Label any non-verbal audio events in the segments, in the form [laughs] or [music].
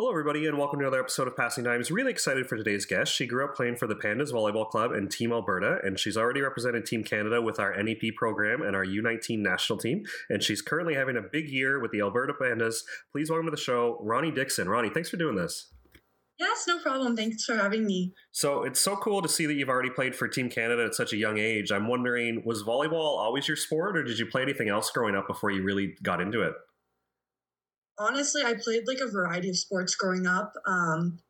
Hello, everybody, and welcome to another episode of Passing Times. Really excited for today's guest. She grew up playing for the Pandas Volleyball Club and Team Alberta, and she's already represented Team Canada with our NEP program and our U19 national team. And she's currently having a big year with the Alberta Pandas. Please welcome to the show, Ronnie Dickson. Ronnie, thanks for doing this. Yes, no problem. Thanks for having me. So it's so cool to see that you've already played for Team Canada at such a young age. I'm wondering, was volleyball always your sport, or did you play anything else growing up before you really got into it? Honestly, I played like a variety of sports growing up. Um,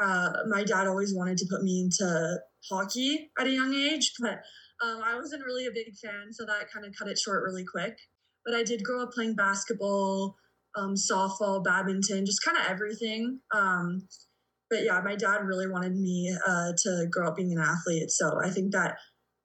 uh, my dad always wanted to put me into hockey at a young age, but um, I wasn't really a big fan, so that kind of cut it short really quick. But I did grow up playing basketball, um, softball, badminton, just kind of everything. Um, but yeah, my dad really wanted me uh, to grow up being an athlete, so I think that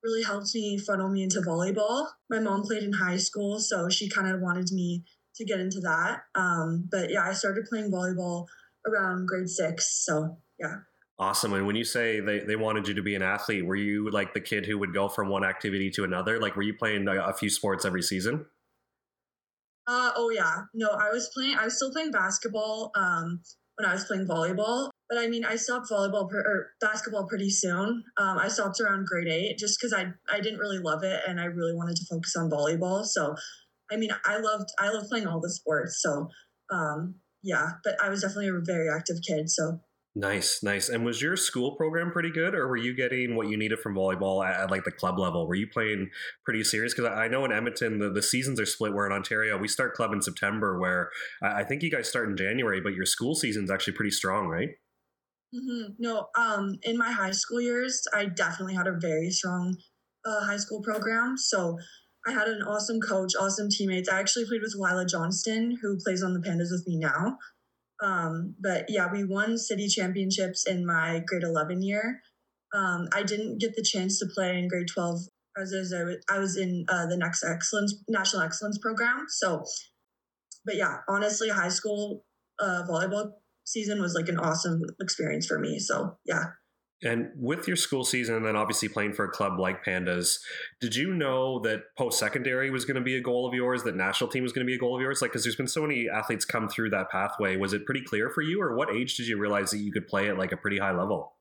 really helped me funnel me into volleyball. My mom played in high school, so she kind of wanted me to get into that. Um, but yeah, I started playing volleyball around grade six. So yeah. Awesome. And when you say they, they wanted you to be an athlete, were you like the kid who would go from one activity to another? Like, were you playing a, few sports every season? Uh, oh yeah. No, I was playing, I was still playing basketball, um, when I was playing volleyball. But I mean, I stopped volleyball per, or basketball pretty soon. Um, I stopped around grade eight just because I I didn't really love it and I really wanted to focus on volleyball. So I mean, I loved I loved playing all the sports. So um, yeah, but I was definitely a very active kid. So nice, nice. And was your school program pretty good, or were you getting what you needed from volleyball at, at like the club level? Were you playing pretty serious? Because I know in Edmonton the, the seasons are split. Where in Ontario we start club in September, where I think you guys start in January, but your school season's actually pretty strong, right? Mm-hmm. No, um, in my high school years, I definitely had a very strong uh, high school program. So I had an awesome coach, awesome teammates. I actually played with Lila Johnston, who plays on the Pandas with me now. Um, but yeah, we won city championships in my grade 11 year. Um, I didn't get the chance to play in grade 12 as, as I, was, I was in uh, the next excellence national excellence program. So, but yeah, honestly, high school uh, volleyball season was like an awesome experience for me. So yeah. And with your school season, and then obviously playing for a club like Pandas, did you know that post secondary was going to be a goal of yours? That national team was going to be a goal of yours? Like, because there's been so many athletes come through that pathway. Was it pretty clear for you, or what age did you realize that you could play at like a pretty high level?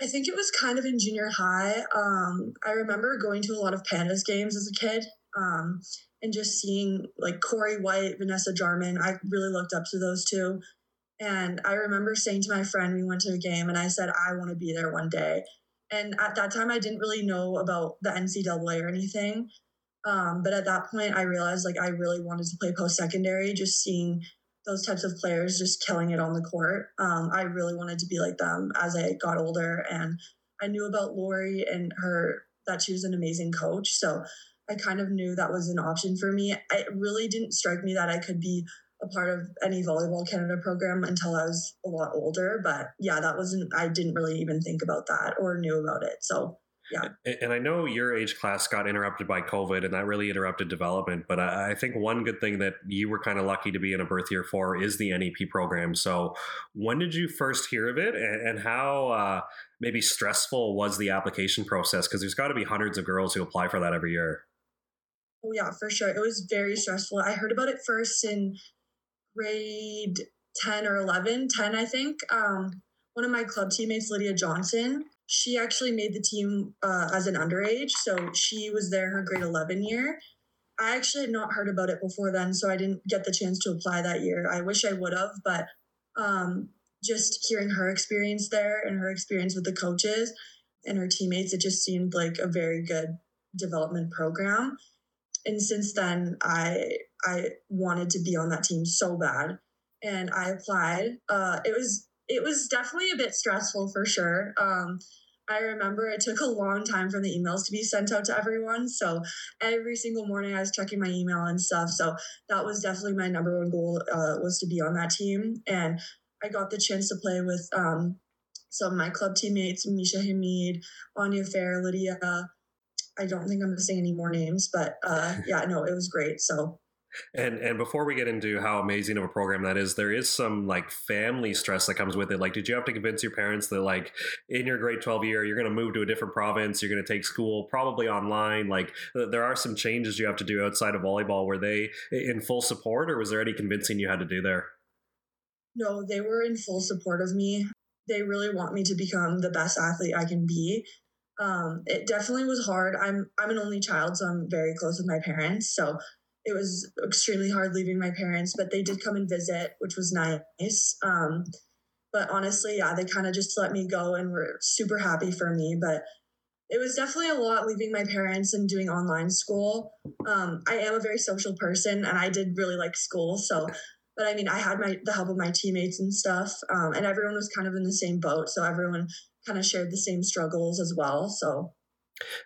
I think it was kind of in junior high. Um, I remember going to a lot of Pandas games as a kid um, and just seeing like Corey White, Vanessa Jarman. I really looked up to those two. And I remember saying to my friend, we went to a game, and I said, I want to be there one day. And at that time, I didn't really know about the NCAA or anything. Um, but at that point, I realized like I really wanted to play post secondary, just seeing those types of players just killing it on the court. Um, I really wanted to be like them as I got older. And I knew about Laurie and her that she was an amazing coach. So I kind of knew that was an option for me. It really didn't strike me that I could be a part of any volleyball Canada program until I was a lot older. But yeah, that wasn't, I didn't really even think about that or knew about it. So yeah. And I know your age class got interrupted by COVID and that really interrupted development. But I think one good thing that you were kind of lucky to be in a birth year for is the NEP program. So when did you first hear of it and how uh, maybe stressful was the application process? Because there's got to be hundreds of girls who apply for that every year. Oh, yeah, for sure. It was very stressful. I heard about it first in grade 10 or 11, 10, I think. Um, one of my club teammates, Lydia Johnson, she actually made the team uh, as an underage. So she was there her grade 11 year. I actually had not heard about it before then, so I didn't get the chance to apply that year. I wish I would have, but um, just hearing her experience there and her experience with the coaches and her teammates, it just seemed like a very good development program. And since then, I I wanted to be on that team so bad, and I applied. Uh, it was it was definitely a bit stressful for sure. Um, I remember it took a long time for the emails to be sent out to everyone. So every single morning I was checking my email and stuff. So that was definitely my number one goal uh, was to be on that team. And I got the chance to play with um, some of my club teammates, Misha Hamid, Anya Fair, Lydia. I don't think I'm missing any more names, but uh, [laughs] yeah, no, it was great. So and and before we get into how amazing of a program that is, there is some like family stress that comes with it. Like, did you have to convince your parents that like in your grade twelve year you're going to move to a different province, you're going to take school probably online? Like, there are some changes you have to do outside of volleyball. Were they in full support, or was there any convincing you had to do there? No, they were in full support of me. They really want me to become the best athlete I can be. Um, it definitely was hard. I'm I'm an only child, so I'm very close with my parents. So it was extremely hard leaving my parents, but they did come and visit, which was nice. Um, but honestly, yeah, they kind of just let me go and were super happy for me. But it was definitely a lot leaving my parents and doing online school. Um, I am a very social person and I did really like school. So, but I mean, I had my the help of my teammates and stuff, um, and everyone was kind of in the same boat. So everyone kind of shared the same struggles as well. So,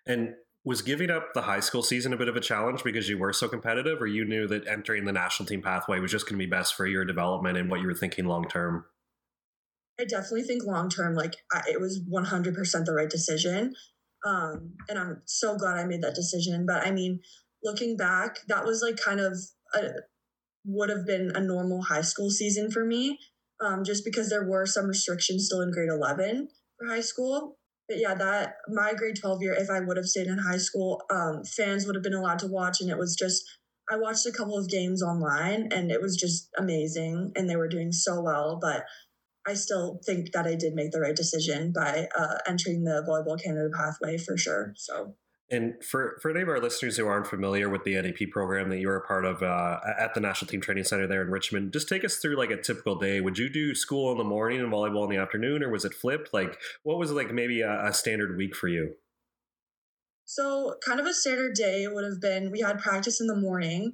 and was giving up the high school season a bit of a challenge because you were so competitive, or you knew that entering the national team pathway was just going to be best for your development and what you were thinking long term? I definitely think long term, like I, it was 100% the right decision. Um, and I'm so glad I made that decision. But I mean, looking back, that was like kind of a, would have been a normal high school season for me, um, just because there were some restrictions still in grade 11 for high school. But yeah, that my grade 12 year, if I would have stayed in high school, um, fans would have been allowed to watch. And it was just, I watched a couple of games online and it was just amazing. And they were doing so well. But I still think that I did make the right decision by uh, entering the Volleyball Canada pathway for sure. So. And for, for any of our listeners who aren't familiar with the NEP program that you were a part of uh, at the National Team Training Center there in Richmond, just take us through like a typical day. Would you do school in the morning and volleyball in the afternoon, or was it flipped? Like, what was like maybe a, a standard week for you? So, kind of a standard day would have been we had practice in the morning.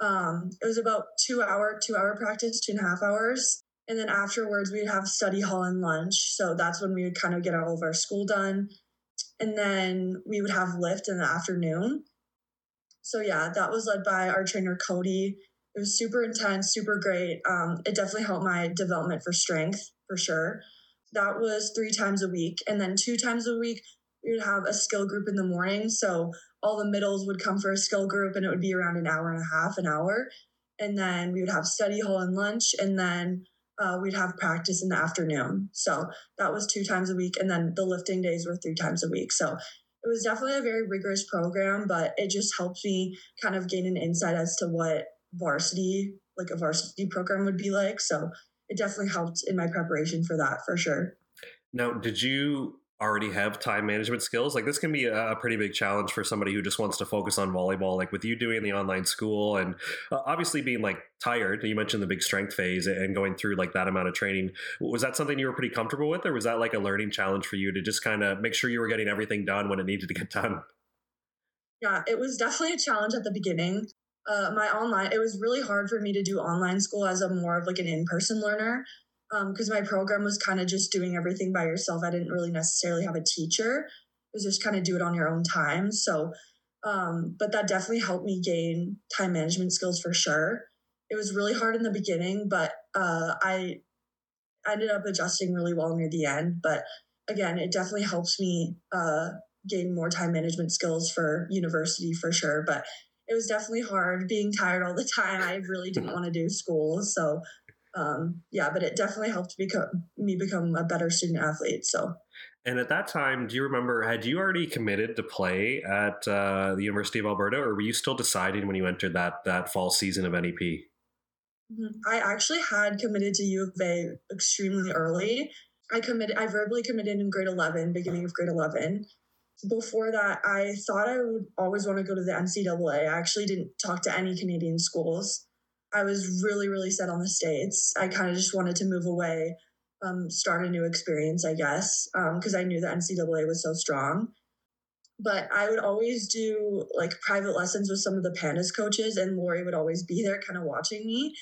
Um, it was about two hour, two hour practice, two and a half hours. And then afterwards, we'd have study hall and lunch. So that's when we would kind of get all of our school done. And then we would have lift in the afternoon. So yeah, that was led by our trainer, Cody. It was super intense, super great. Um, it definitely helped my development for strength for sure. That was three times a week. And then two times a week, we would have a skill group in the morning. So all the middles would come for a skill group and it would be around an hour and a half, an hour. And then we would have study hall and lunch. And then uh, we'd have practice in the afternoon. So that was two times a week. And then the lifting days were three times a week. So it was definitely a very rigorous program, but it just helped me kind of gain an insight as to what varsity, like a varsity program would be like. So it definitely helped in my preparation for that for sure. Now, did you already have time management skills like this can be a pretty big challenge for somebody who just wants to focus on volleyball like with you doing the online school and uh, obviously being like tired you mentioned the big strength phase and going through like that amount of training. Was that something you were pretty comfortable with or was that like a learning challenge for you to just kind of make sure you were getting everything done when it needed to get done? Yeah it was definitely a challenge at the beginning. Uh, my online it was really hard for me to do online school as a more of like an in-person learner because um, my program was kind of just doing everything by yourself. I didn't really necessarily have a teacher. It was just kind of do it on your own time. So, um, but that definitely helped me gain time management skills for sure. It was really hard in the beginning, but uh, I ended up adjusting really well near the end. But again, it definitely helps me uh, gain more time management skills for university for sure. But it was definitely hard being tired all the time. I really didn't want to do school. So um, yeah, but it definitely helped become me become a better student athlete. So. And at that time, do you remember? Had you already committed to play at uh, the University of Alberta, or were you still deciding when you entered that that fall season of NEP? Mm-hmm. I actually had committed to U of A extremely early. I committed. I verbally committed in grade eleven, beginning of grade eleven. Before that, I thought I would always want to go to the NCAA. I actually didn't talk to any Canadian schools. I was really, really set on the States. I kind of just wanted to move away, um, start a new experience, I guess, because um, I knew the NCAA was so strong. But I would always do like private lessons with some of the Pandas coaches, and Laurie would always be there kind of watching me.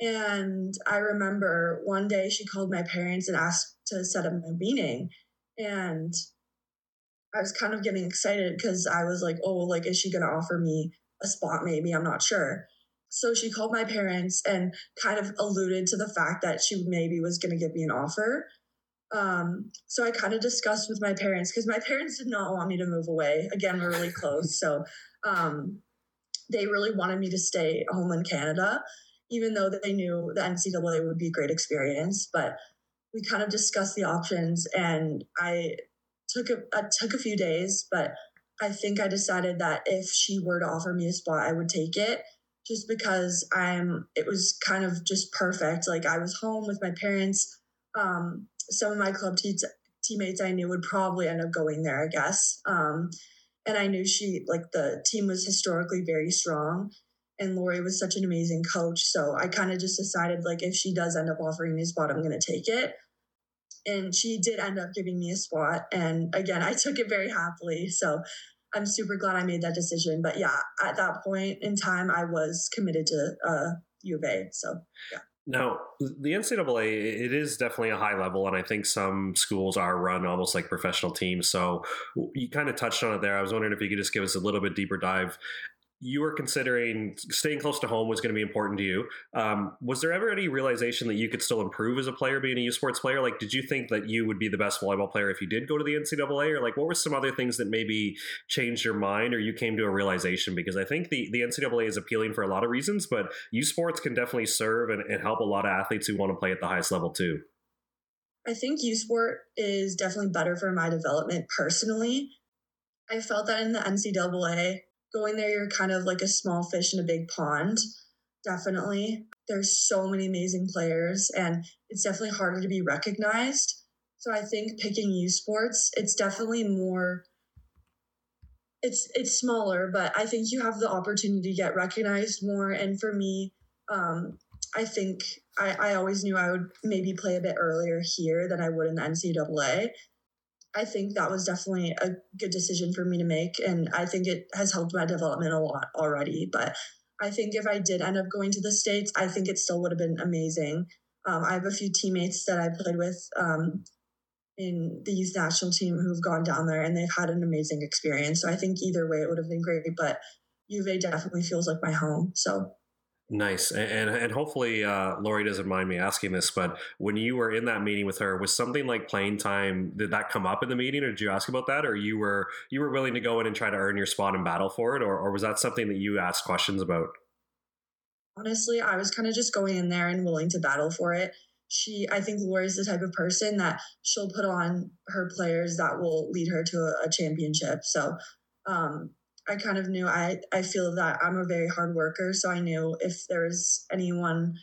And I remember one day she called my parents and asked to set up a meeting. And I was kind of getting excited because I was like, oh, like, is she going to offer me a spot? Maybe. I'm not sure. So she called my parents and kind of alluded to the fact that she maybe was going to give me an offer. Um, so I kind of discussed with my parents because my parents did not want me to move away. Again, we're really close. So um, they really wanted me to stay home in Canada, even though they knew the NCAA would be a great experience. But we kind of discussed the options and I took a, I took a few days, but I think I decided that if she were to offer me a spot, I would take it just because I'm it was kind of just perfect. Like I was home with my parents. Um, some of my club te- teammates I knew would probably end up going there, I guess. Um, and I knew she like the team was historically very strong and Laurie was such an amazing coach. So I kind of just decided like if she does end up offering me a spot, I'm gonna take it. And she did end up giving me a spot. And again, I took it very happily. So I'm super glad I made that decision. But yeah, at that point in time, I was committed to uh, U of A. So yeah. Now, the NCAA, it is definitely a high level, and I think some schools are run almost like professional teams. So you kind of touched on it there. I was wondering if you could just give us a little bit deeper dive you were considering staying close to home was going to be important to you. Um, was there ever any realization that you could still improve as a player, being a U Sports player? Like, did you think that you would be the best volleyball player if you did go to the NCAA, or like, what were some other things that maybe changed your mind, or you came to a realization? Because I think the the NCAA is appealing for a lot of reasons, but U Sports can definitely serve and, and help a lot of athletes who want to play at the highest level too. I think U Sport is definitely better for my development personally. I felt that in the NCAA, going there, you're kind of like a small fish in a big pond. Definitely. There's so many amazing players, and it's definitely harder to be recognized. So I think picking U Sports, it's definitely more. It's it's smaller, but I think you have the opportunity to get recognized more. And for me, um, I think I, I always knew I would maybe play a bit earlier here than I would in the NCAA. I think that was definitely a good decision for me to make. And I think it has helped my development a lot already. But I think if I did end up going to the States, I think it still would have been amazing. Um, I have a few teammates that I played with um, in the youth national team who've gone down there and they've had an amazing experience. So I think either way it would have been great. But U of A definitely feels like my home. So Nice, and and hopefully uh, Laurie doesn't mind me asking this, but when you were in that meeting with her, was something like playing time? Did that come up in the meeting, or did you ask about that, or you were you were willing to go in and try to earn your spot and battle for it, or or was that something that you asked questions about? Honestly, I was kind of just going in there and willing to battle for it. She, I think Laurie's the type of person that she'll put on her players that will lead her to a, a championship. So um, I kind of knew I I feel that I'm a very hard worker, so I knew if there was anyone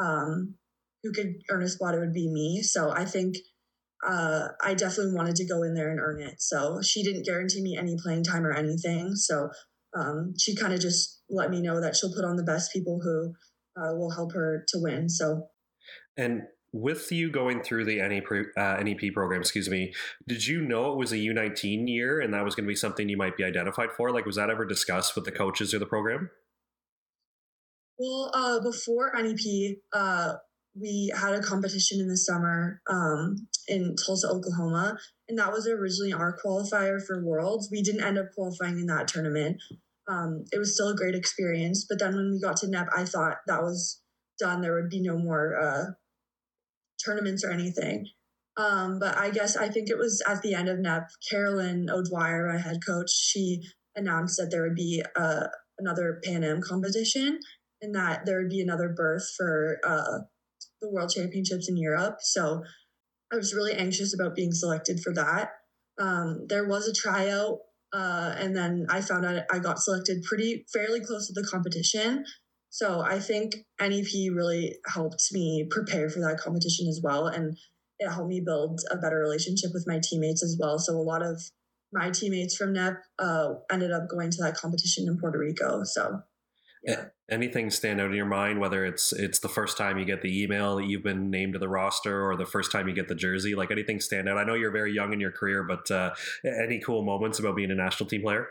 um, who could earn a spot, it would be me. So I think uh, I definitely wanted to go in there and earn it. So she didn't guarantee me any playing time or anything. So um, she kind of just let me know that she'll put on the best people who uh, will help her to win. So and with you going through the NEP, uh, NEP program, excuse me, did you know it was a U19 year and that was going to be something you might be identified for? Like, was that ever discussed with the coaches or the program? Well, uh, before NEP, uh, we had a competition in the summer um, in Tulsa, Oklahoma, and that was originally our qualifier for Worlds. We didn't end up qualifying in that tournament. Um, it was still a great experience, but then when we got to NEP, I thought that was done. There would be no more uh, tournaments or anything. Um, but I guess I think it was at the end of NEP, Carolyn O'Dwyer, my head coach, she announced that there would be uh, another Pan Am competition and that there would be another berth for uh, the World Championships in Europe. So I was really anxious about being selected for that. Um, there was a tryout, uh, and then I found out I got selected pretty fairly close to the competition. So I think NEP really helped me prepare for that competition as well. And it helped me build a better relationship with my teammates as well. So a lot of my teammates from NEP uh, ended up going to that competition in Puerto Rico. So yeah. Anything stand out in your mind, whether it's it's the first time you get the email that you've been named to the roster, or the first time you get the jersey? Like anything stand out? I know you're very young in your career, but uh, any cool moments about being a national team player?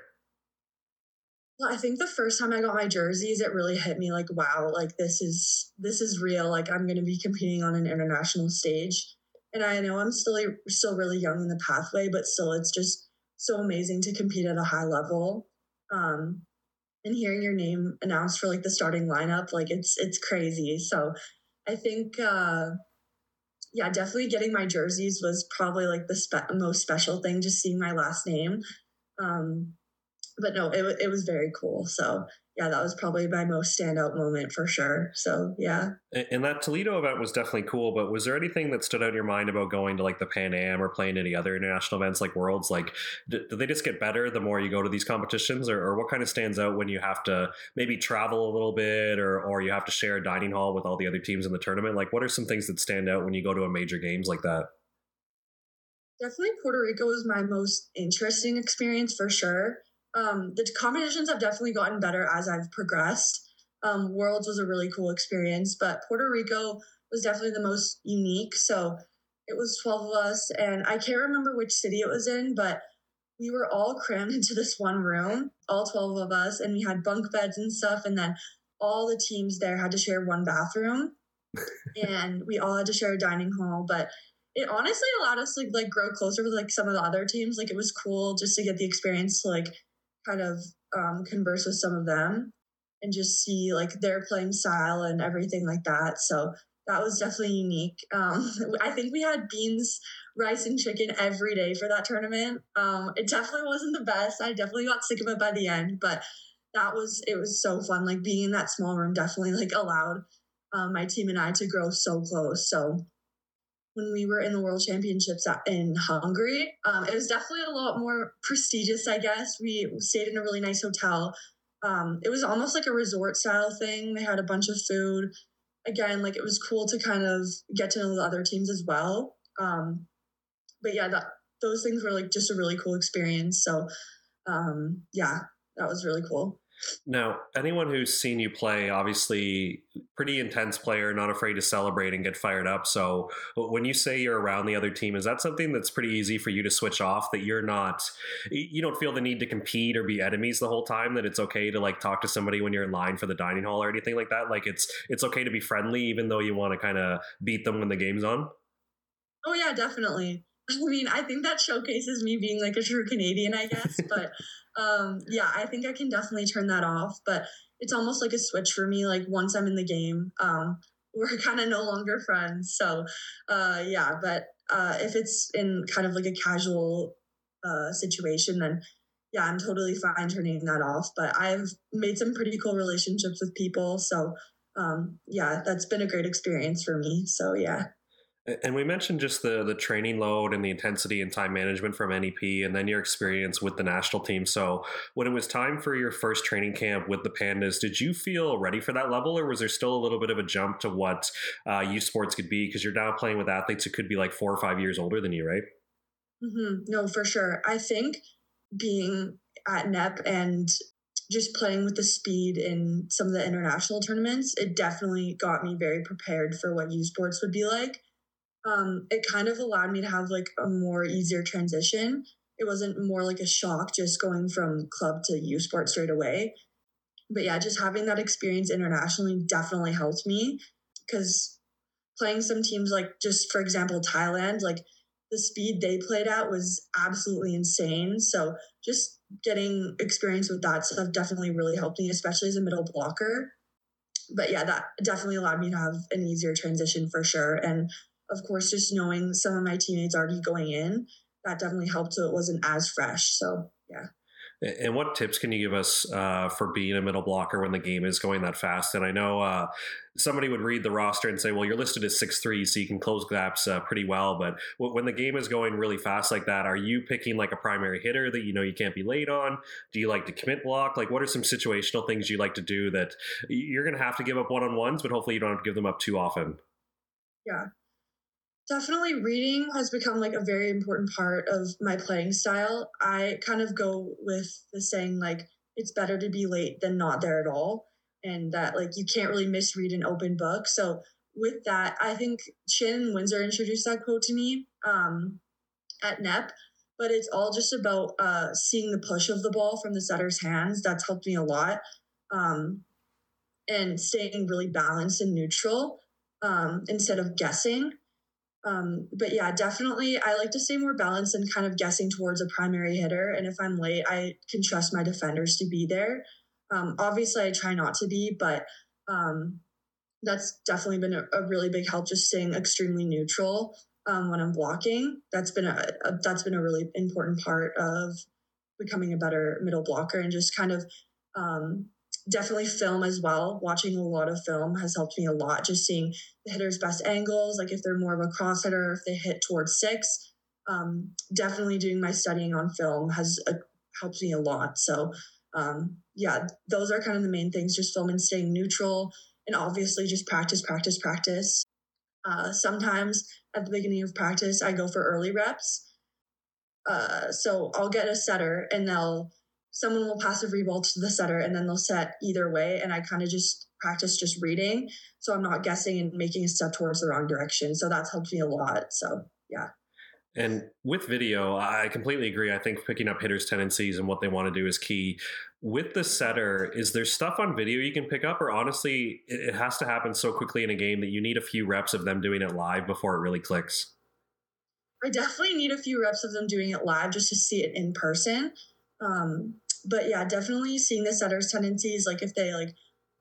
Well, I think the first time I got my jerseys, it really hit me like, wow, like this is this is real. Like I'm going to be competing on an international stage, and I know I'm still still really young in the pathway, but still, it's just so amazing to compete at a high level. Um, and hearing your name announced for like the starting lineup, like it's it's crazy. So I think, uh, yeah, definitely getting my jerseys was probably like the spe- most special thing. Just seeing my last name. Um, but no, it, it was very cool. So yeah, that was probably my most standout moment for sure. So yeah. And that Toledo event was definitely cool, but was there anything that stood out in your mind about going to like the Pan Am or playing any other international events like Worlds? Like, do, do they just get better the more you go to these competitions, or, or, what kind of stands out when you have to maybe travel a little bit, or or you have to share a dining hall with all the other teams in the tournament? Like, what are some things that stand out when you go to a major games like that? Definitely, Puerto Rico was my most interesting experience for sure um, the competitions have definitely gotten better as I've progressed. Um, Worlds was a really cool experience, but Puerto Rico was definitely the most unique. So it was 12 of us, and I can't remember which city it was in, but we were all crammed [laughs] into this one room, all 12 of us, and we had bunk beds and stuff. And then all the teams there had to share one bathroom, [laughs] and we all had to share a dining hall. But it honestly allowed us to like grow closer with like some of the other teams. Like it was cool just to get the experience to like kind of um, converse with some of them and just see like their playing style and everything like that. So that was definitely unique. Um, [laughs] I think we had beans, rice, and chicken every day for that tournament. Um, it definitely wasn't the best. I definitely got sick of it by the end, but that was it was so fun. Like being in that small room definitely like allowed um, my team and I to grow so close. So when we were in the World Championships in Hungary. Um, it was definitely a lot more prestigious, I guess. We stayed in a really nice hotel. Um, it was almost like a resort style thing. They had a bunch of food. Again, like it was cool to kind of get to know the other teams as well. Um, but yeah, that those things were like just a really cool experience. So um, yeah, that was really cool. Now, anyone who's seen you play, obviously, pretty intense player, not afraid to celebrate and get fired up. So, uh, when you say you're around the other team, is that something that's pretty easy for you to switch off? That you're not, you don't feel the need to compete or be enemies the whole time. That it's okay to like talk to somebody when you're in line for the dining hall or anything like that. Like it's it's okay to be friendly, even though you want to kind of beat them when the game's on. Oh yeah, definitely. [laughs] I mean, I think that showcases me being like a true Canadian, I guess. [laughs] But um, yeah, I think I can definitely turn that off. But it's almost like a switch for me. Like once I'm in the game, um, [laughs] we're kind of no longer friends. So uh, yeah, but uh, if it's in kind of like a casual uh, situation, then yeah, I'm totally fine turning that off. But I've made some pretty cool relationships with people. So um, yeah, that's been a great experience for me. So yeah. And we mentioned just the the training load and the intensity and time management from NEP, and then your experience with the national team. So, when it was time for your first training camp with the Pandas, did you feel ready for that level, or was there still a little bit of a jump to what uh, U Sports could be? Because you're now playing with athletes who could be like four or five years older than you, right? Mm-hmm. No, for sure. I think being at NEP and just playing with the speed in some of the international tournaments, it definitely got me very prepared for what U Sports would be like um, it kind of allowed me to have like a more easier transition. It wasn't more like a shock just going from club to U sport straight away. But yeah, just having that experience internationally definitely helped me because playing some teams like just for example Thailand, like the speed they played at was absolutely insane. So just getting experience with that stuff definitely really helped me, especially as a middle blocker. But yeah, that definitely allowed me to have an easier transition for sure. And of course, just knowing some of my teammates already going in, that definitely helped so it wasn't as fresh. So, yeah. And what tips can you give us uh, for being a middle blocker when the game is going that fast? And I know uh, somebody would read the roster and say, "Well, you're listed as six three, so you can close gaps uh, pretty well." But when the game is going really fast like that, are you picking like a primary hitter that you know you can't be late on? Do you like to commit block? Like, what are some situational things you like to do that you're going to have to give up one on ones, but hopefully you don't have to give them up too often? Yeah definitely reading has become like a very important part of my playing style. I kind of go with the saying like it's better to be late than not there at all and that like you can't really misread an open book. So with that, I think Shannon Windsor introduced that quote to me um, at NEP, but it's all just about uh, seeing the push of the ball from the setter's hands. That's helped me a lot. Um, and staying really balanced and neutral um, instead of guessing. Um, but yeah, definitely, I like to stay more balanced and kind of guessing towards a primary hitter. And if I'm late, I can trust my defenders to be there. Um, obviously, I try not to be, but um, that's definitely been a, a, really big help. Just staying extremely neutral um, when I'm blocking. That's been a, a, that's been a really important part of becoming a better middle blocker and just kind of um, definitely film as well. Watching a lot of film has helped me a lot. Just seeing the hitter's best angles, like if they're more of a cross hitter, if they hit towards six. Um, definitely doing my studying on film has uh, helped me a lot. So, um, yeah, those are kind of the main things just film and staying neutral, and obviously just practice, practice, practice. Uh, sometimes at the beginning of practice, I go for early reps. Uh, so I'll get a setter and they'll someone will pass a free ball to the setter and then they'll set either way. And I kind of just practice just reading. So I'm not guessing and making a step towards the wrong direction. So that's helped me a lot. So yeah. And with video, I completely agree. I think picking up hitters' tendencies and what they want to do is key. With the setter, is there stuff on video you can pick up, or honestly, it has to happen so quickly in a game that you need a few reps of them doing it live before it really clicks? I definitely need a few reps of them doing it live just to see it in person. Um, but yeah, definitely seeing the setter's tendencies, like if they like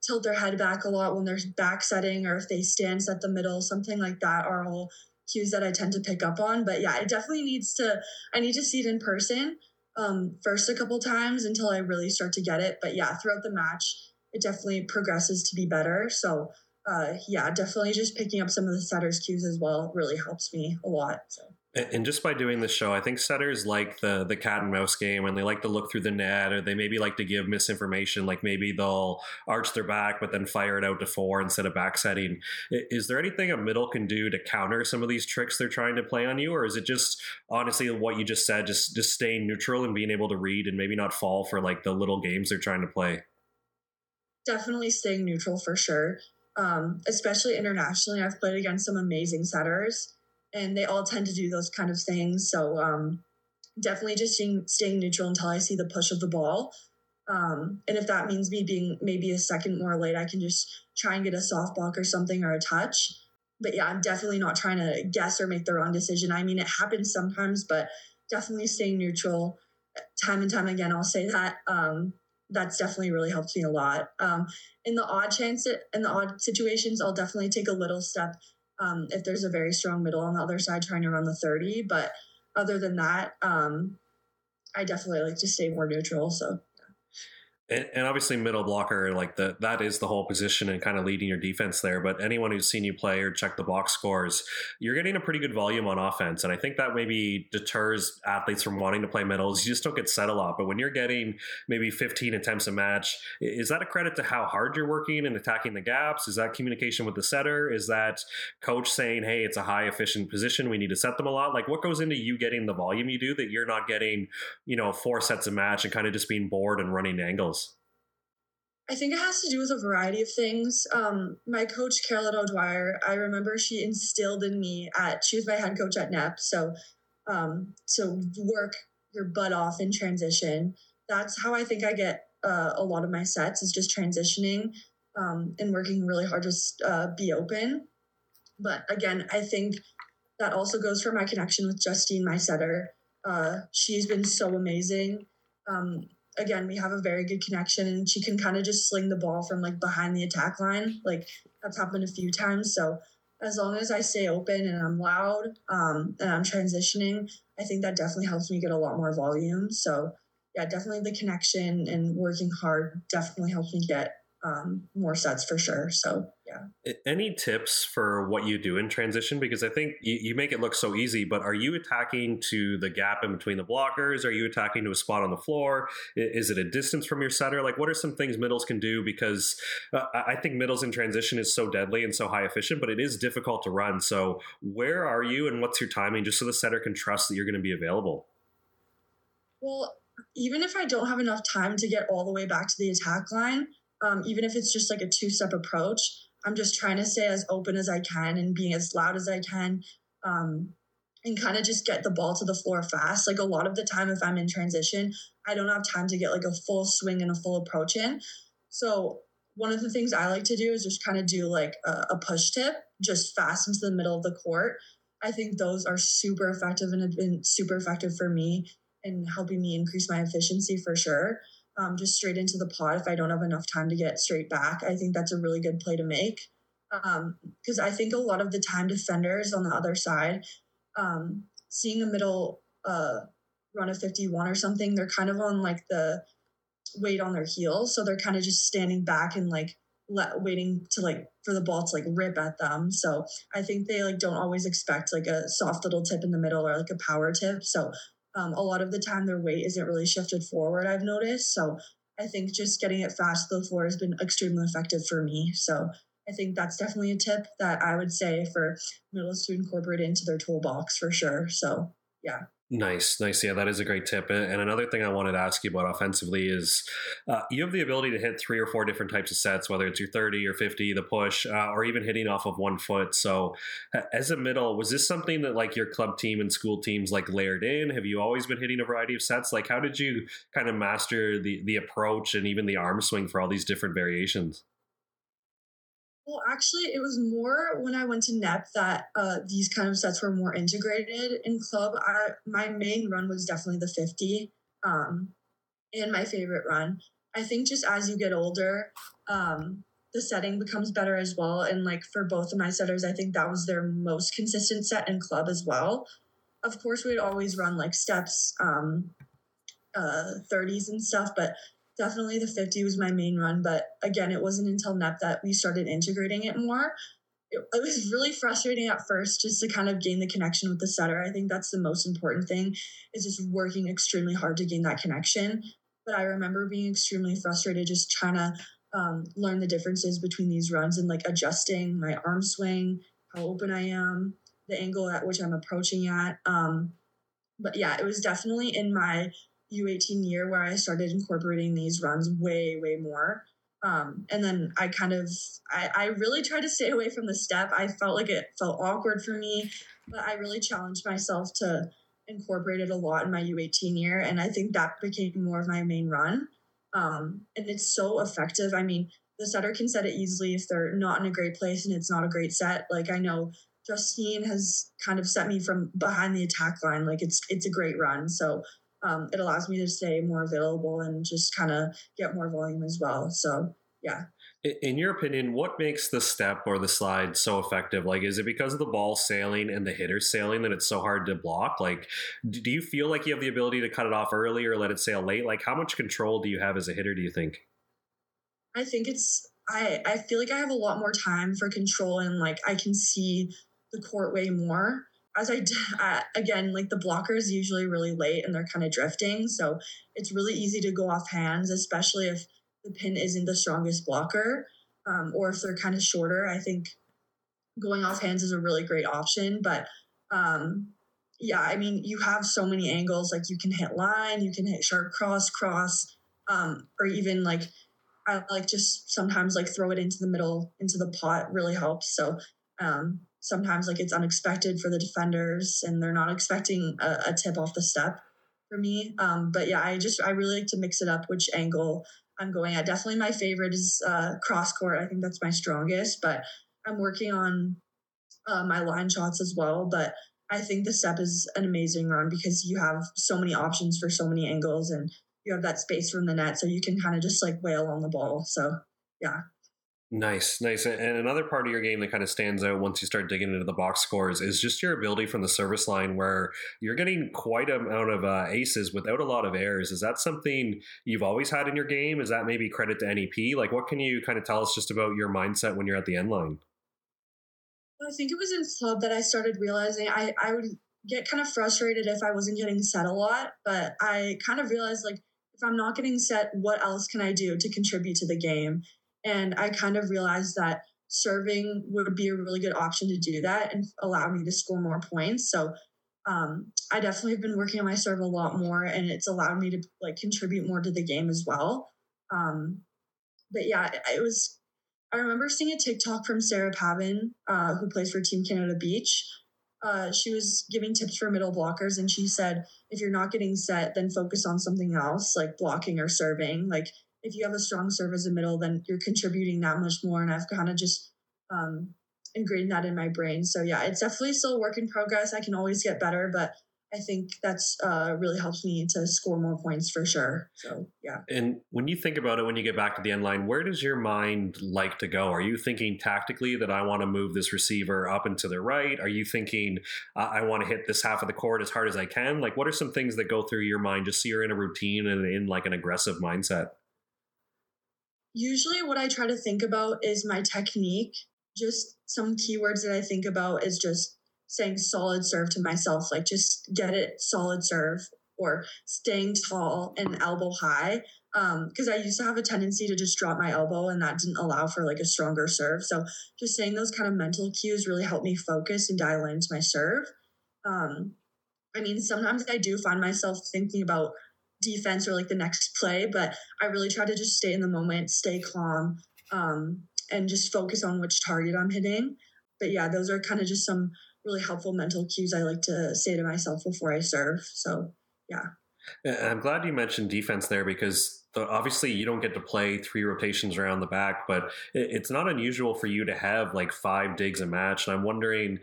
tilt their head back a lot when they're back setting, or if they stance at the middle, something like that, are all cues that I tend to pick up on. But yeah, it definitely needs to. I need to see it in person um, first a couple times until I really start to get it. But yeah, throughout the match, it definitely progresses to be better. So uh, yeah, definitely just picking up some of the setters cues as well really helps me a lot. So. And just by doing the show, I think setters like the the cat and mouse game, and they like to look through the net, or they maybe like to give misinformation. Like maybe they'll arch their back, but then fire it out to four instead of back setting. Is there anything a middle can do to counter some of these tricks they're trying to play on you, or is it just honestly what you just said, just just staying neutral and being able to read and maybe not fall for like the little games they're trying to play? Definitely staying neutral for sure. Um, especially internationally, I've played against some amazing setters and they all tend to do those kind of things. So um, definitely just staying, staying neutral until I see the push of the ball. Um, and if that means me being maybe a second more late, I can just try and get a soft block or something or a touch. But yeah, I'm definitely not trying to guess or make the wrong decision. I mean, it happens sometimes, but definitely staying neutral time and time again. I'll say that. Um, that's definitely really helped me a lot. Um, in the odd chance, in the odd situations, I'll definitely take a little step um, if there's a very strong middle on the other side trying to run the 30. But other than that, um, I definitely like to stay more neutral. So and, and, obviously middle blocker like the that is the whole position and kind of leading your defense there but anyone who's seen you play or check the box scores you're getting a pretty good volume on offense and i think that maybe deters athletes from wanting to play middles. You just don't get set a lot but when you're getting maybe 15 attempts a match is that a credit to how hard you're working and attacking the gaps? Is that communication with the setter? Is that coach saying hey it's a high efficient position we need to set them a lot? Like what goes into you getting the volume you do that you're not getting you know four sets a match and kind of just being bored and running angles I think it has to do with a variety of things. Um, my coach, Carolyn O'Dwyer, I remember she instilled in me at, she was my head coach at NEP. So, um, so work your butt off in transition. That's how I think I get uh, a lot of my sets is just transitioning um, and working really hard to uh, be open. But again, I think that also goes for my connection with Justine, my setter. Uh, she's been so amazing. Um, again, we have a very good connection and she can kind of just sling the ball from like behind the attack line. Like that's happened a few times. So as long as I stay open and I'm loud um, and I'm transitioning, I think that definitely helps me get a lot more volume. So yeah, definitely the connection and working hard definitely helps me get um, more sets for sure. So yeah. Any tips for what you do in transition? Because I think you, you, make it look so easy, but are you attacking to the gap in between the blockers? Are you attacking to a spot on the floor? Is it a distance from your setter? Like, what are some things middles can do? Because uh, I think middles in transition is so deadly and so high efficient, but it is difficult to run. So, where are you and what's your timing just so the setter can trust that you're going to be available? Well, even if I don't have enough time to get all the way back to the attack line, um, even if it's just like a two step approach, I'm just trying to stay as open as I can and being as loud as I can. Um, and kind of just get the ball to the floor fast. Like a lot of the time, if I'm in transition, I don't have time to get like a full swing and a full approach in. So, one of the things I like to do is just kind of do like a, a push tip just fast into the middle of the court. I think those are super effective and have been super effective for me and helping me increase my efficiency for sure um, just straight into the pot if I don't have enough time to get straight back. I think that's a really good play to make because um, I think a lot of the time defenders on the other side, um, seeing a middle uh, run of 51 or something, they're kind of on like the weight on their heels. So they're kind of just standing back and like let, waiting to like for the ball to like rip at them. So I think they like don't always expect like a soft little tip in the middle or like a power tip. So um, a lot of the time their weight isn't really shifted forward. I've noticed. So I think just getting it fast to the floor has been extremely effective for me. So I think that's definitely a tip that I would say for middle to incorporate into their toolbox for sure. So yeah. Nice, nice. Yeah, that is a great tip. And another thing I wanted to ask you about offensively is uh, you have the ability to hit three or four different types of sets, whether it's your 30 or 50, the push, uh, or even hitting off of one foot. So, as a middle, was this something that like your club team and school teams like layered in? Have you always been hitting a variety of sets? Like, how did you kind of master the, the approach and even the arm swing for all these different variations? Well, actually, it was more when I went to NEP that uh, these kind of sets were more integrated in club. I, my main run was definitely the 50 um, and my favorite run. I think just as you get older, um, the setting becomes better as well. And like for both of my setters, I think that was their most consistent set in club as well. Of course, we'd always run like steps, um, uh, 30s and stuff, but definitely the 50 was my main run. But again, it wasn't until NEP that we started integrating it more. It, it, was really frustrating at first just to kind of gain the connection with the setter. I think that's the most important thing is just working extremely hard to gain that connection. But I remember being extremely frustrated just trying to um, learn the differences between these runs and like adjusting my arm swing, how open I am, the angle at which I'm approaching at. Um, but yeah, it was definitely in my U18 year where I started incorporating these runs way, way more. Um, and then I kind of, I, I really tried to stay away from the step. I felt like it felt awkward for me, but I really challenged myself to incorporate it a lot in my U18 year. And I think that became more of my main run. Um, and it's so effective. I mean, the setter can set it easily if they're not in a great place and it's not a great set. Like I know Justine has kind of set me from behind the attack line. Like it's it's a great run. So um, it allows me to stay more available and just kind of get more volume as well. So yeah. In your opinion, what makes the step or the slide so effective? Like, is it because of the ball sailing and the hitter sailing that it's so hard to block? Like, do you feel like you have the ability to cut it off early or let it sail late? Like, how much control do you have as a hitter, do you think? I think it's, I, I feel like I have a lot more time for control and like I can see the court way more as I uh, again, like the blocker is usually really late and they're kind of drifting. So it's really easy to go off hands, especially if the pin isn't the strongest blocker um, or if they're kind of shorter. I think going off hands is a really great option. But um, yeah, I mean, you have so many angles. Like you can hit line, you can hit sharp cross, cross, um, or even like I like just sometimes like throw it into the middle into the pot really helps. So um, sometimes like it's unexpected for the defenders and they're not expecting a, a tip off the step for me. Um, but yeah, I just I really like to mix it up which angle I'm going at. Definitely my favorite is uh, cross court. I think that's my strongest, but I'm working on uh, my line shots as well. But I think the step is an amazing run because you have so many options for so many angles and you have that space from the net, so you can kind of just like wail on the ball. So yeah. Nice, nice. And another part of your game that kind of stands out once you start digging into the box scores is just your ability from the service line where you're getting quite a amount of uh, aces without a lot of errors. Is that something you've always had in your game? Is that maybe credit to NEP? Like, what can you kind of tell us just about your mindset when you're at the end line? I think it was in club that I started realizing I, I would get kind of frustrated if I wasn't getting set a lot, but I kind of realized like, if I'm not getting set, what else can I do to contribute to the game? And I kind of realized that serving would be a really good option to do that and allow me to score more points. So um, I definitely have been working on my serve a lot more, and it's allowed me to like contribute more to the game as well. Um, but yeah, it, was. I remember seeing a TikTok from Sarah Pavan, uh, who plays for Team Canada Beach. Uh, she was giving tips for middle blockers, and she said, if you're not getting set, then focus on something else, like blocking or serving. Like if you have a strong serve as a middle, then you're contributing that much more. And I've kind of just um, ingrained that in my brain. So yeah, it's definitely still work in progress. I can always get better, but I think that's uh, really helps me to score more points for sure. So yeah. And when you think about it, when you get back to the end line, where does your mind like to go? Are you thinking tactically that I want to move this receiver up and to the right? Are you thinking I want to hit this half of the court as hard as I can? Like, what are some things that go through your mind just so you're in a routine and in like an aggressive mindset? Usually, what I try to think about is my technique. Just some keywords that I think about is just saying solid serve to myself, like just get it solid serve or staying tall and elbow high. Because um, I used to have a tendency to just drop my elbow and that didn't allow for like a stronger serve. So just saying those kind of mental cues really helped me focus and dial into my serve. Um, I mean, sometimes I do find myself thinking about defense or like the next play, but I really try to just stay in the moment, stay calm, um, and just focus on which target I'm hitting. But yeah, those are kind of just some really helpful mental cues I like to say to myself before I serve. So, yeah. I'm glad you mentioned defense there because obviously you don't get to play three rotations around the back, but it's not unusual for you to have like five digs a match. And I'm wondering,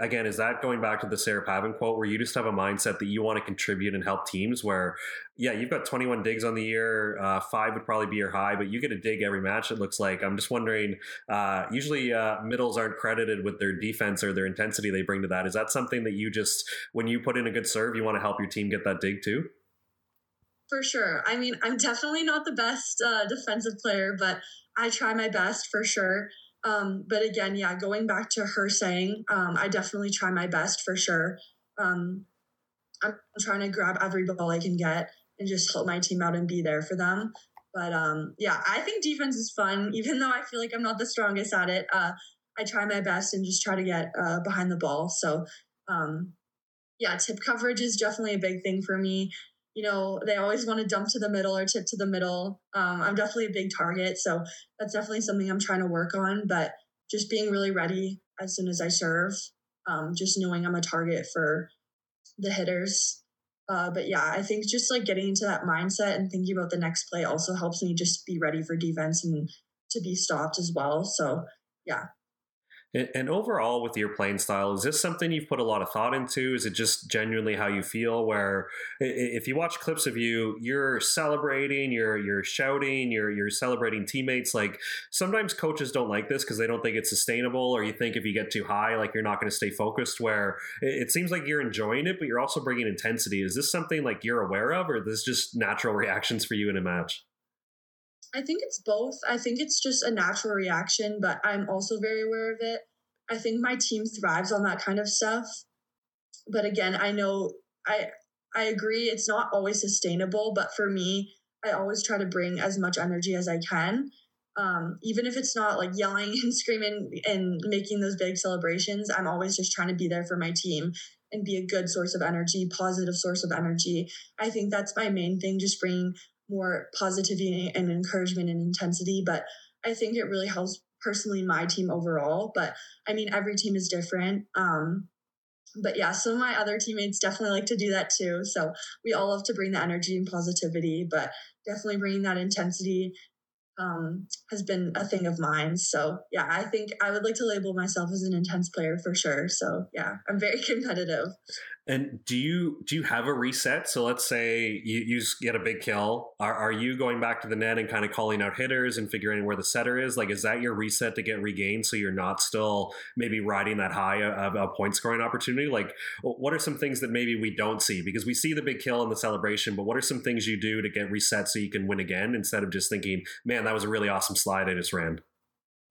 again, is that going back to the Sarah Pavan quote where you just have a mindset that you want to contribute and help teams where, yeah, you've got 21 digs on the year, uh, five would probably be your high, but you get a dig every match, it looks like. I'm just wondering, uh, usually uh, middles aren't credited with their defense or their intensity they bring to that. Is that something that you just, when you put in a good serve, you want to help your team get that dig too? For sure. I mean, I'm definitely not the best uh, defensive player, but I try my best for sure. Um, but again, yeah, going back to her saying, um, I definitely try my best for sure. Um, I'm trying to grab every ball I can get and just help my team out and be there for them. But um, yeah, I think defense is fun, even though I feel like I'm not the strongest at it. Uh, I try my best and just try to get uh, behind the ball. So, um, yeah, tip coverage is definitely a big thing for me you know, they always want to dump to the middle or tip to the middle. Um, I'm definitely a big target. So that's definitely something I'm trying to work on. But just being really ready as soon as I serve, um, just knowing I'm a target for the hitters. Uh, but yeah, I think just like getting into that mindset and thinking about the next play also helps me just be ready for defense and to be stopped as well. So yeah, and overall, with your playing style, is this something you've put a lot of thought into? Is it just genuinely how you feel? Where if you watch clips of you, you're celebrating, you're you're shouting, you're you're celebrating teammates. Like sometimes coaches don't like this because they don't think it's sustainable, or you think if you get too high, like you're not going to stay focused. Where it seems like you're enjoying it, but you're also bringing intensity. Is this something like you're aware of, or this just natural reactions for you in a match? I think it's both. I think it's just a natural reaction, but I'm also very aware of it. I think my team thrives on that kind of stuff. But again, I know I I agree it's not always sustainable, but for me, I always try to bring as much energy as I can. Um, even if it's not like yelling [laughs] and screaming and making those big celebrations, I'm always just trying to be there for my team and be a good source of energy, positive source of energy. I think that's my main thing, just bringing more positivity and encouragement and intensity. But I think it really helps personally my team overall. But I mean, every team is different. Um, but yeah, some of my other teammates definitely like to do that too. So we all love to bring the energy and positivity, but definitely bringing that intensity um, has been a thing of mine. So yeah, I think I would like to label myself as an intense player for sure. So yeah, I'm very [laughs] competitive. And do you do you have a reset? So let's say you, you get a big kill. Are, are you going back to the net and kind of calling out hitters and figuring where the setter is? Like, is that your reset to get regained so you're not still maybe riding that high of a point scoring opportunity? Like, what are some things that maybe we don't see? Because we see the big kill and the celebration, but what are some things you do to get reset so you can win again instead of just thinking, man, that was a really awesome slide I just ran?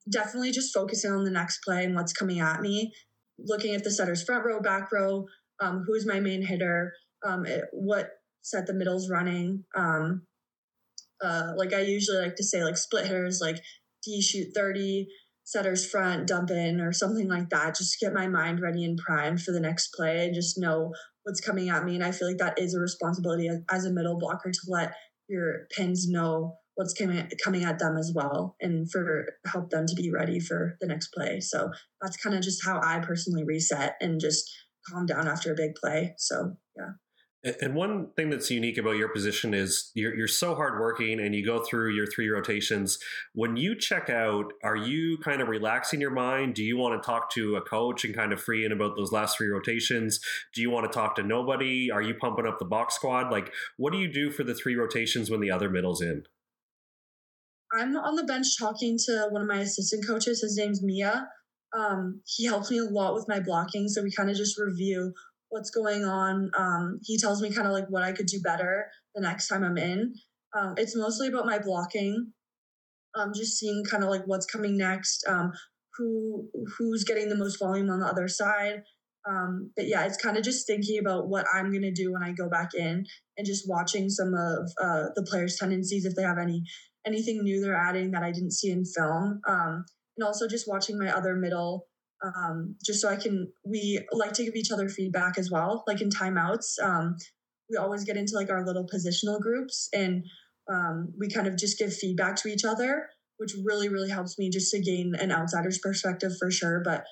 Definitely just focusing on the next play and what's coming at me, looking at the setter's front row, back row um, who's my main hitter, um, it, what set the middle's running. Um, uh, like I usually like to say, like split hitters, like D shoot 30, setters front, dump in, or something like that, just get my mind ready and primed for the next play and just know what's coming at me. And I feel like that is a responsibility as, as a middle blocker to let your pins know what's coming coming at them as well and for help them to be ready for the next play so that's kind of just how i personally reset and just calm down after a big play. So yeah. And one thing that's unique about your position is you're, you're so hardworking and you go through your three rotations. When you check out, are you kind of relaxing your mind? Do you want to talk to a coach and kind of free in about those last three rotations? Do you want to talk to nobody? Are you pumping up the box squad? Like, what do you do for the three rotations when the other middle's in? I'm on the bench talking to one of my assistant coaches. His name's Mia. Um, he helps me a lot with my blocking. So we kind of just review what's going on. Um, he tells me kind of like what I could do better the next time I'm in. Um, it's mostly about my blocking. Um, just seeing kind of like what's coming next, um, who who's getting the most volume on the other side. Um, but yeah, it's kind of just thinking about what I'm gonna do when I go back in, and just watching some of uh, the players' tendencies if they have any anything new they're adding that I didn't see in film, um, and also just watching my other middle um, just so I can. We like to give each other feedback as well, like in timeouts. Um, we always get into like our little positional groups, and um, we kind of just give feedback to each other, which really really helps me just to gain an outsider's perspective for sure. But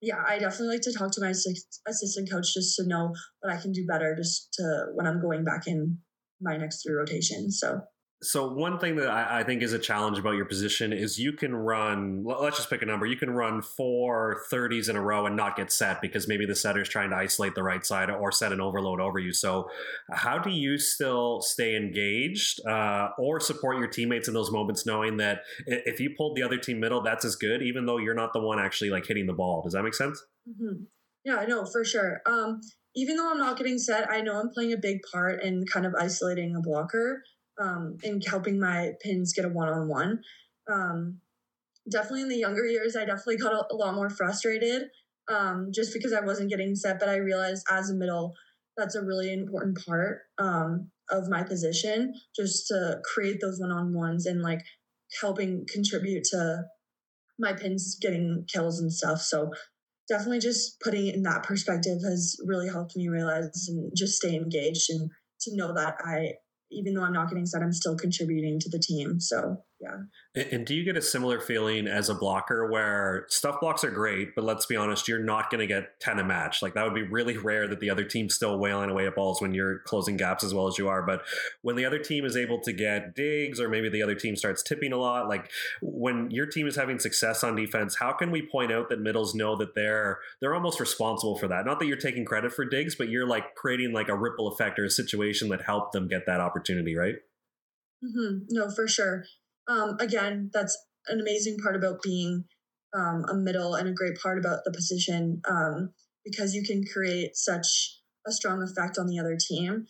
yeah, I definitely like to talk to my assistant coach just to know what I can do better, just to when I'm going back in my next three rotations. So so one thing that I, I, think is a challenge about your position is you can run. Let's just pick a number. You can run four 30s in a row and not get set because maybe the setter is trying to isolate the right side or set an overload over you. So, how do you still stay engaged uh, or support your teammates in those moments, knowing that if you pulled the other team middle, that's as good, even though you're not the one actually like hitting the ball. Does that make sense? Mm-hmm. Yeah, I know for sure. Um, even though I'm not getting set, I know I'm playing a big part in kind of isolating a blocker um, in helping my pins get a one on one. Definitely in the younger years, I definitely got a, a lot more frustrated um, just because I wasn't getting set. But I realized as a middle, that's a really important part um, of my position, just to create those one on ones and like helping contribute to my pins getting kills and stuff. So definitely just putting it in that perspective has really helped me realize and just stay engaged and to know that I even though I'm not getting set, I'm still contributing to the team. So yeah. And do you get a similar feeling as a blocker where stuff blocks are great, but let's be honest, you're not going to get 10 a match. Like that would be really rare that the other team's still wailing away at balls when you're closing gaps as well as you are. But when the other team is able to get digs or maybe the other team starts tipping a lot, like when your team is having success on defense, how can we point out that middles know that they're they're almost responsible for that? Not that you're taking credit for digs, but you're like creating like a ripple effect or a situation that helped them get that opportunity, right? Mm-hmm. No, for sure um, again, that's an amazing part about being um, a middle and a great part about the position um, because you can create such a strong effect on the other team.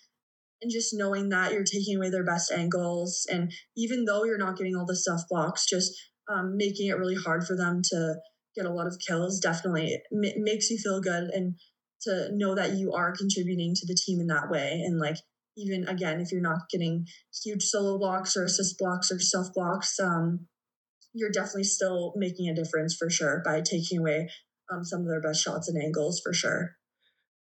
And just knowing that you're taking away their best angles, and even though you're not getting all the stuff blocks, just um, making it really hard for them to get a lot of kills definitely m- makes you feel good and to know that you are contributing to the team in that way and like even again, if you're not getting huge solo blocks or assist blocks or self blocks, um, you're definitely still making a difference for sure by taking away um, some of their best shots and angles for sure.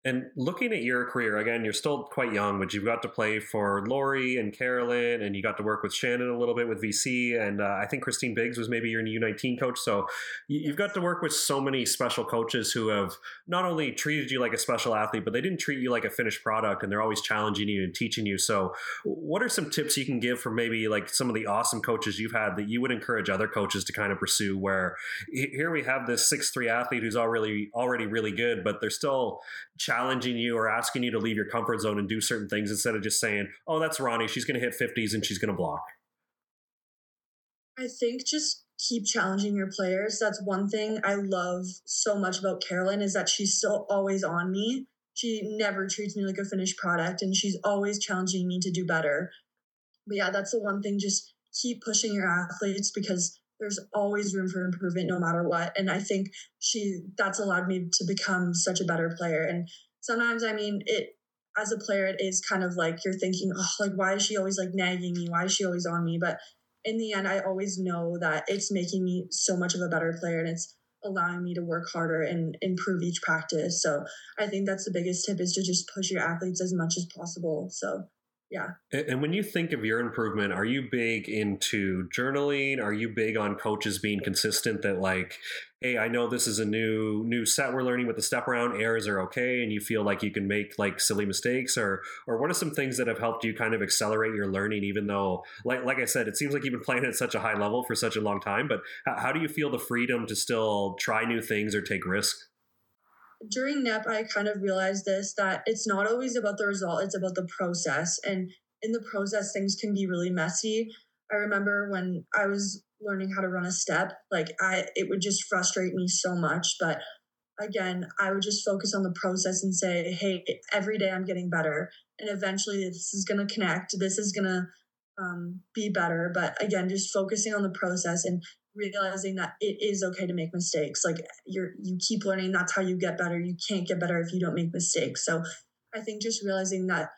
And looking at your career, again, you're still quite young, but you've got to play for Laurie and Carolyn, and you got to work with Shannon a little bit with VC. And uh, I think Christine Biggs was maybe your U19 coach. So you've got to work with so many special coaches who have not only treated you like a special athlete, but they didn't treat you like a finished product, and they're always challenging you and teaching you. So, what are some tips you can give for maybe like some of the awesome coaches you've had that you would encourage other coaches to kind of pursue? Where here we have this six three athlete who's already already really good, but they're still challenging you or asking you to leave your comfort zone and do certain things instead of just saying, "Oh, that's Ronnie. She's going to hit 50s and she's going to block." I think just keep challenging your players. That's one thing I love so much about Carolyn is that she's still always on me. She never treats me like a finished product and she's always challenging me to do better. But yeah, that's the one thing just keep pushing your athletes because there's always room for improvement no matter what and i think she that's allowed me to become such a better player and sometimes i mean it as a player it is kind of like you're thinking oh like why is she always like nagging me why is she always on me but in the end i always know that it's making me so much of a better player and it's allowing me to work harder and improve each practice so i think that's the biggest tip is to just push your athletes as much as possible so yeah. And when you think of your improvement, are you big into journaling? Are you big on coaches being consistent that like hey, I know this is a new new set we're learning with the step around, errors are okay, and you feel like you can make like silly mistakes, or or what are some things that have helped you kind of accelerate your learning, even though, like like I said, it seems like you've been playing at such a high level for such a long time. But how, how do you feel the freedom to still try new things or take risks? During NEP, I kind of realized this that it's not always about the result; it's about the process, and in the process, things can be really messy. I remember when I was learning how to run a step like i it would just frustrate me so much but again i would just focus on the process and say hey every day i'm getting better and eventually this is going to connect this is going to um, be better. But again just focusing on the process and realizing that it is okay to make mistakes like you're you keep learning that's how you get better you can't get better if you don't make mistakes. So i think just realizing that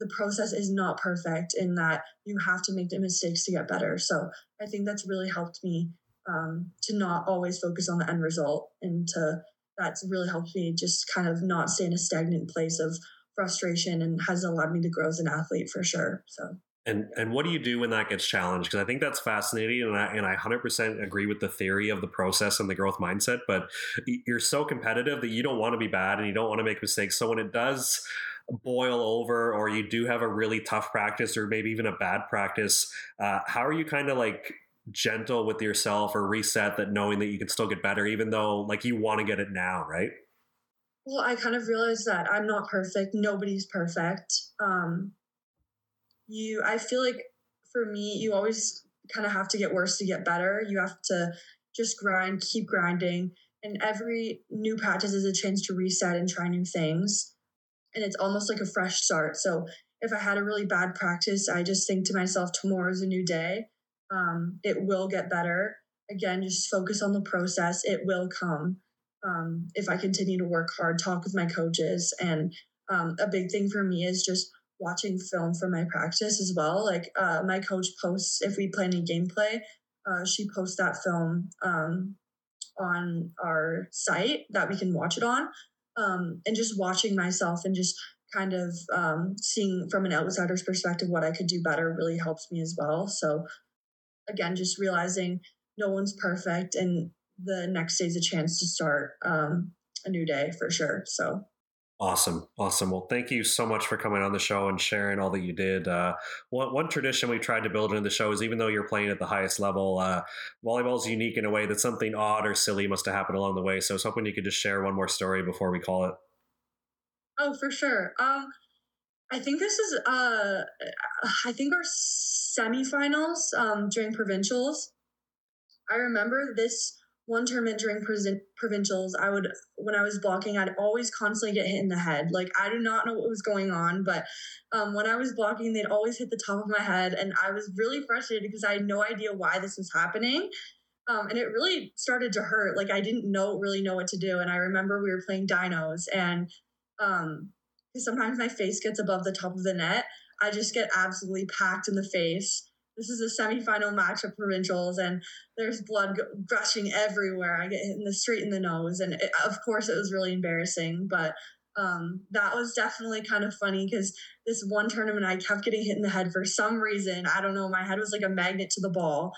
the process is not perfect in that you have to make the mistakes to get better. So I think that's really helped me um, to not always focus on the end result and to that's really helped me just kind of not stay in a stagnant place of frustration and has allowed me to grow as an athlete for sure. So and and what do you do when that gets challenged? Because I think that's fascinating, and I and I hundred percent agree with the theory of the process and the growth mindset. But you're so competitive that you don't want to be bad and you don't want to make mistakes. So when it does boil over or you do have a really tough practice or maybe even a bad practice uh, how are you kind of like gentle with yourself or reset that knowing that you can still get better even though like you want to get it now right? Well i kind of realized that i'm not perfect. Nobody's perfect. Um you i feel like for me you always kind of have to get worse to get better. You have to just grind keep grinding and every new practice is a chance to reset and try new things and it's almost like a fresh start. So if I had a really bad practice, I just think to myself, tomorrow's a new day. Um, it will get better. Again, just focus on the process. It will come. Um, if I continue to work hard, talk with my coaches. And um, a big thing for me is just watching film for my practice as well. Like uh, my coach posts, if we play any gameplay, uh, she posts that film um, on our site that we can watch it on um, and just watching myself and just kind of um, seeing from an outsider's perspective what I could do better really helps me as well. So again, just realizing no one's perfect and the next day is a chance to start um, a new day for sure. So Awesome. Awesome. Well, thank you so much for coming on the show and sharing all that you did. Uh, one, one tradition we've tried to build into the show is even though you're playing at the highest level, uh, volleyball is unique in a way that something odd or silly must have happened along the way. So I was hoping you could just share one more story before we call it. Oh, for sure. Um, I think this is, uh, I think our semifinals um, during provincials. I remember this one tournament during provincials, I would, when I was blocking, I'd always constantly get hit in the head. Like, I do not know what was going on, but um, when I was blocking, they'd always hit the top of my head. And I was really frustrated because I had no idea why this was happening. Um, and it really started to hurt. Like, I didn't know, really know what to do. And I remember we were playing dinos, and um, sometimes my face gets above the top of the net. I just get absolutely packed in the face this is a semifinal match of provincials and there's blood gushing everywhere. I get hit in the street in the nose and it, of course it was really embarrassing but um, that was definitely kind of funny because this one tournament i kept getting hit in the head for some reason. I don't know my head was like a magnet to the ball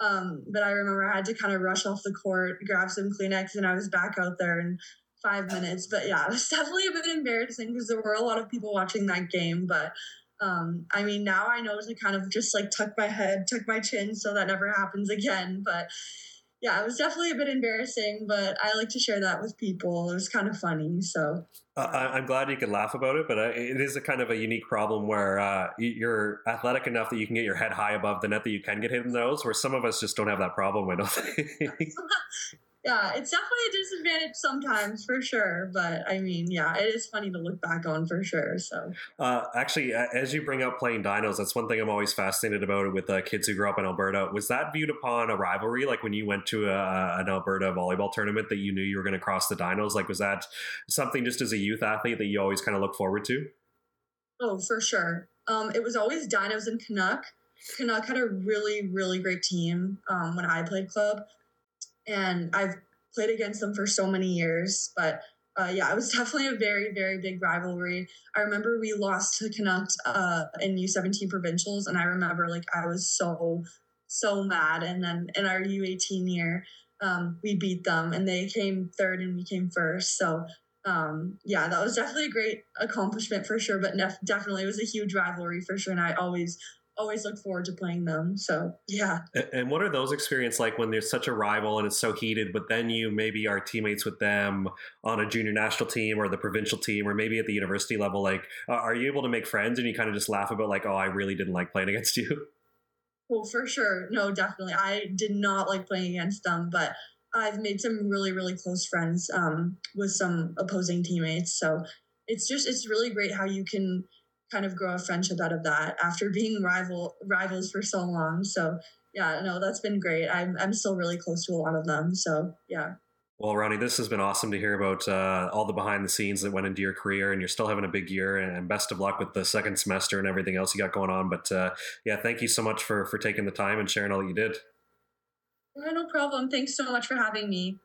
um, but i remember i had to kind of rush off the court grab some kleenex and i was back out there in five minutes. But yeah it was [laughs] definitely a bit embarrassing because there were a lot of people watching that game but um, I mean, now I know to kind of just like tuck my head, tuck my chin so that never happens again. But yeah, it was definitely a bit embarrassing, but I like to share that with people. It was kind of funny. So uh, I'm glad you could laugh about it, but it is a kind of a unique problem where uh, you're athletic enough that you can get your head high above the net that you can get hit in the nose, where some of us just don't have that problem. I don't think. [laughs] yeah, it's definitely a disadvantage sometimes for sure. But I mean, yeah, it is funny to look back on for sure. So, uh, actually, as you bring up playing dinos, that's one thing I'm always fascinated about with uh, kids who grew up in Alberta. Was that viewed upon a rivalry? Like when you went to a, an Alberta volleyball tournament that you knew you were going to cross the dinos? Like, was that something just as a youth athlete that you always kind of look forward to? Oh, for sure. Um, it was always dinos and Canuck. Canuck had a really, really great team um, when I played club and I've played against them for so many years. But uh, yeah, it was [laughs] definitely a very, very big rivalry. I remember we lost to Canucks uh, in U17 provincials, and I remember like I was so, so mad. And then in our U18 year, um, we beat them, and they came third and we came first. So um, yeah, that was definitely a great accomplishment for sure. But nef- definitely, it was a huge rivalry for sure, and I always always look forward to playing them. So yeah. And what are those experiences like when there's such a rival and it's so heated, but then you maybe are teammates with them on a junior national team or the provincial team or maybe at the university level? Like, uh, are you able to make friends and you kind of just laugh about like, oh, I really didn't like playing [laughs] against you? Well, for sure. No, definitely. I did not like playing against them, but I've made some really, really close friends um, with some opposing teammates. So it's just, it's really great how you can kind of grow a friendship out of that after [laughs] being rival rivals for so long. So yeah, no, that's been great. I'm I'm still really close to a lot of them. So yeah. Well, Ronnie, this has been awesome to hear about uh, all the behind the scenes that went into your career, and you're still having a big year. And best of luck with the second semester and everything else you got going on. But uh, yeah, thank you so much for for taking the time and sharing all that you did. Yeah, no problem. Thanks so much for having me.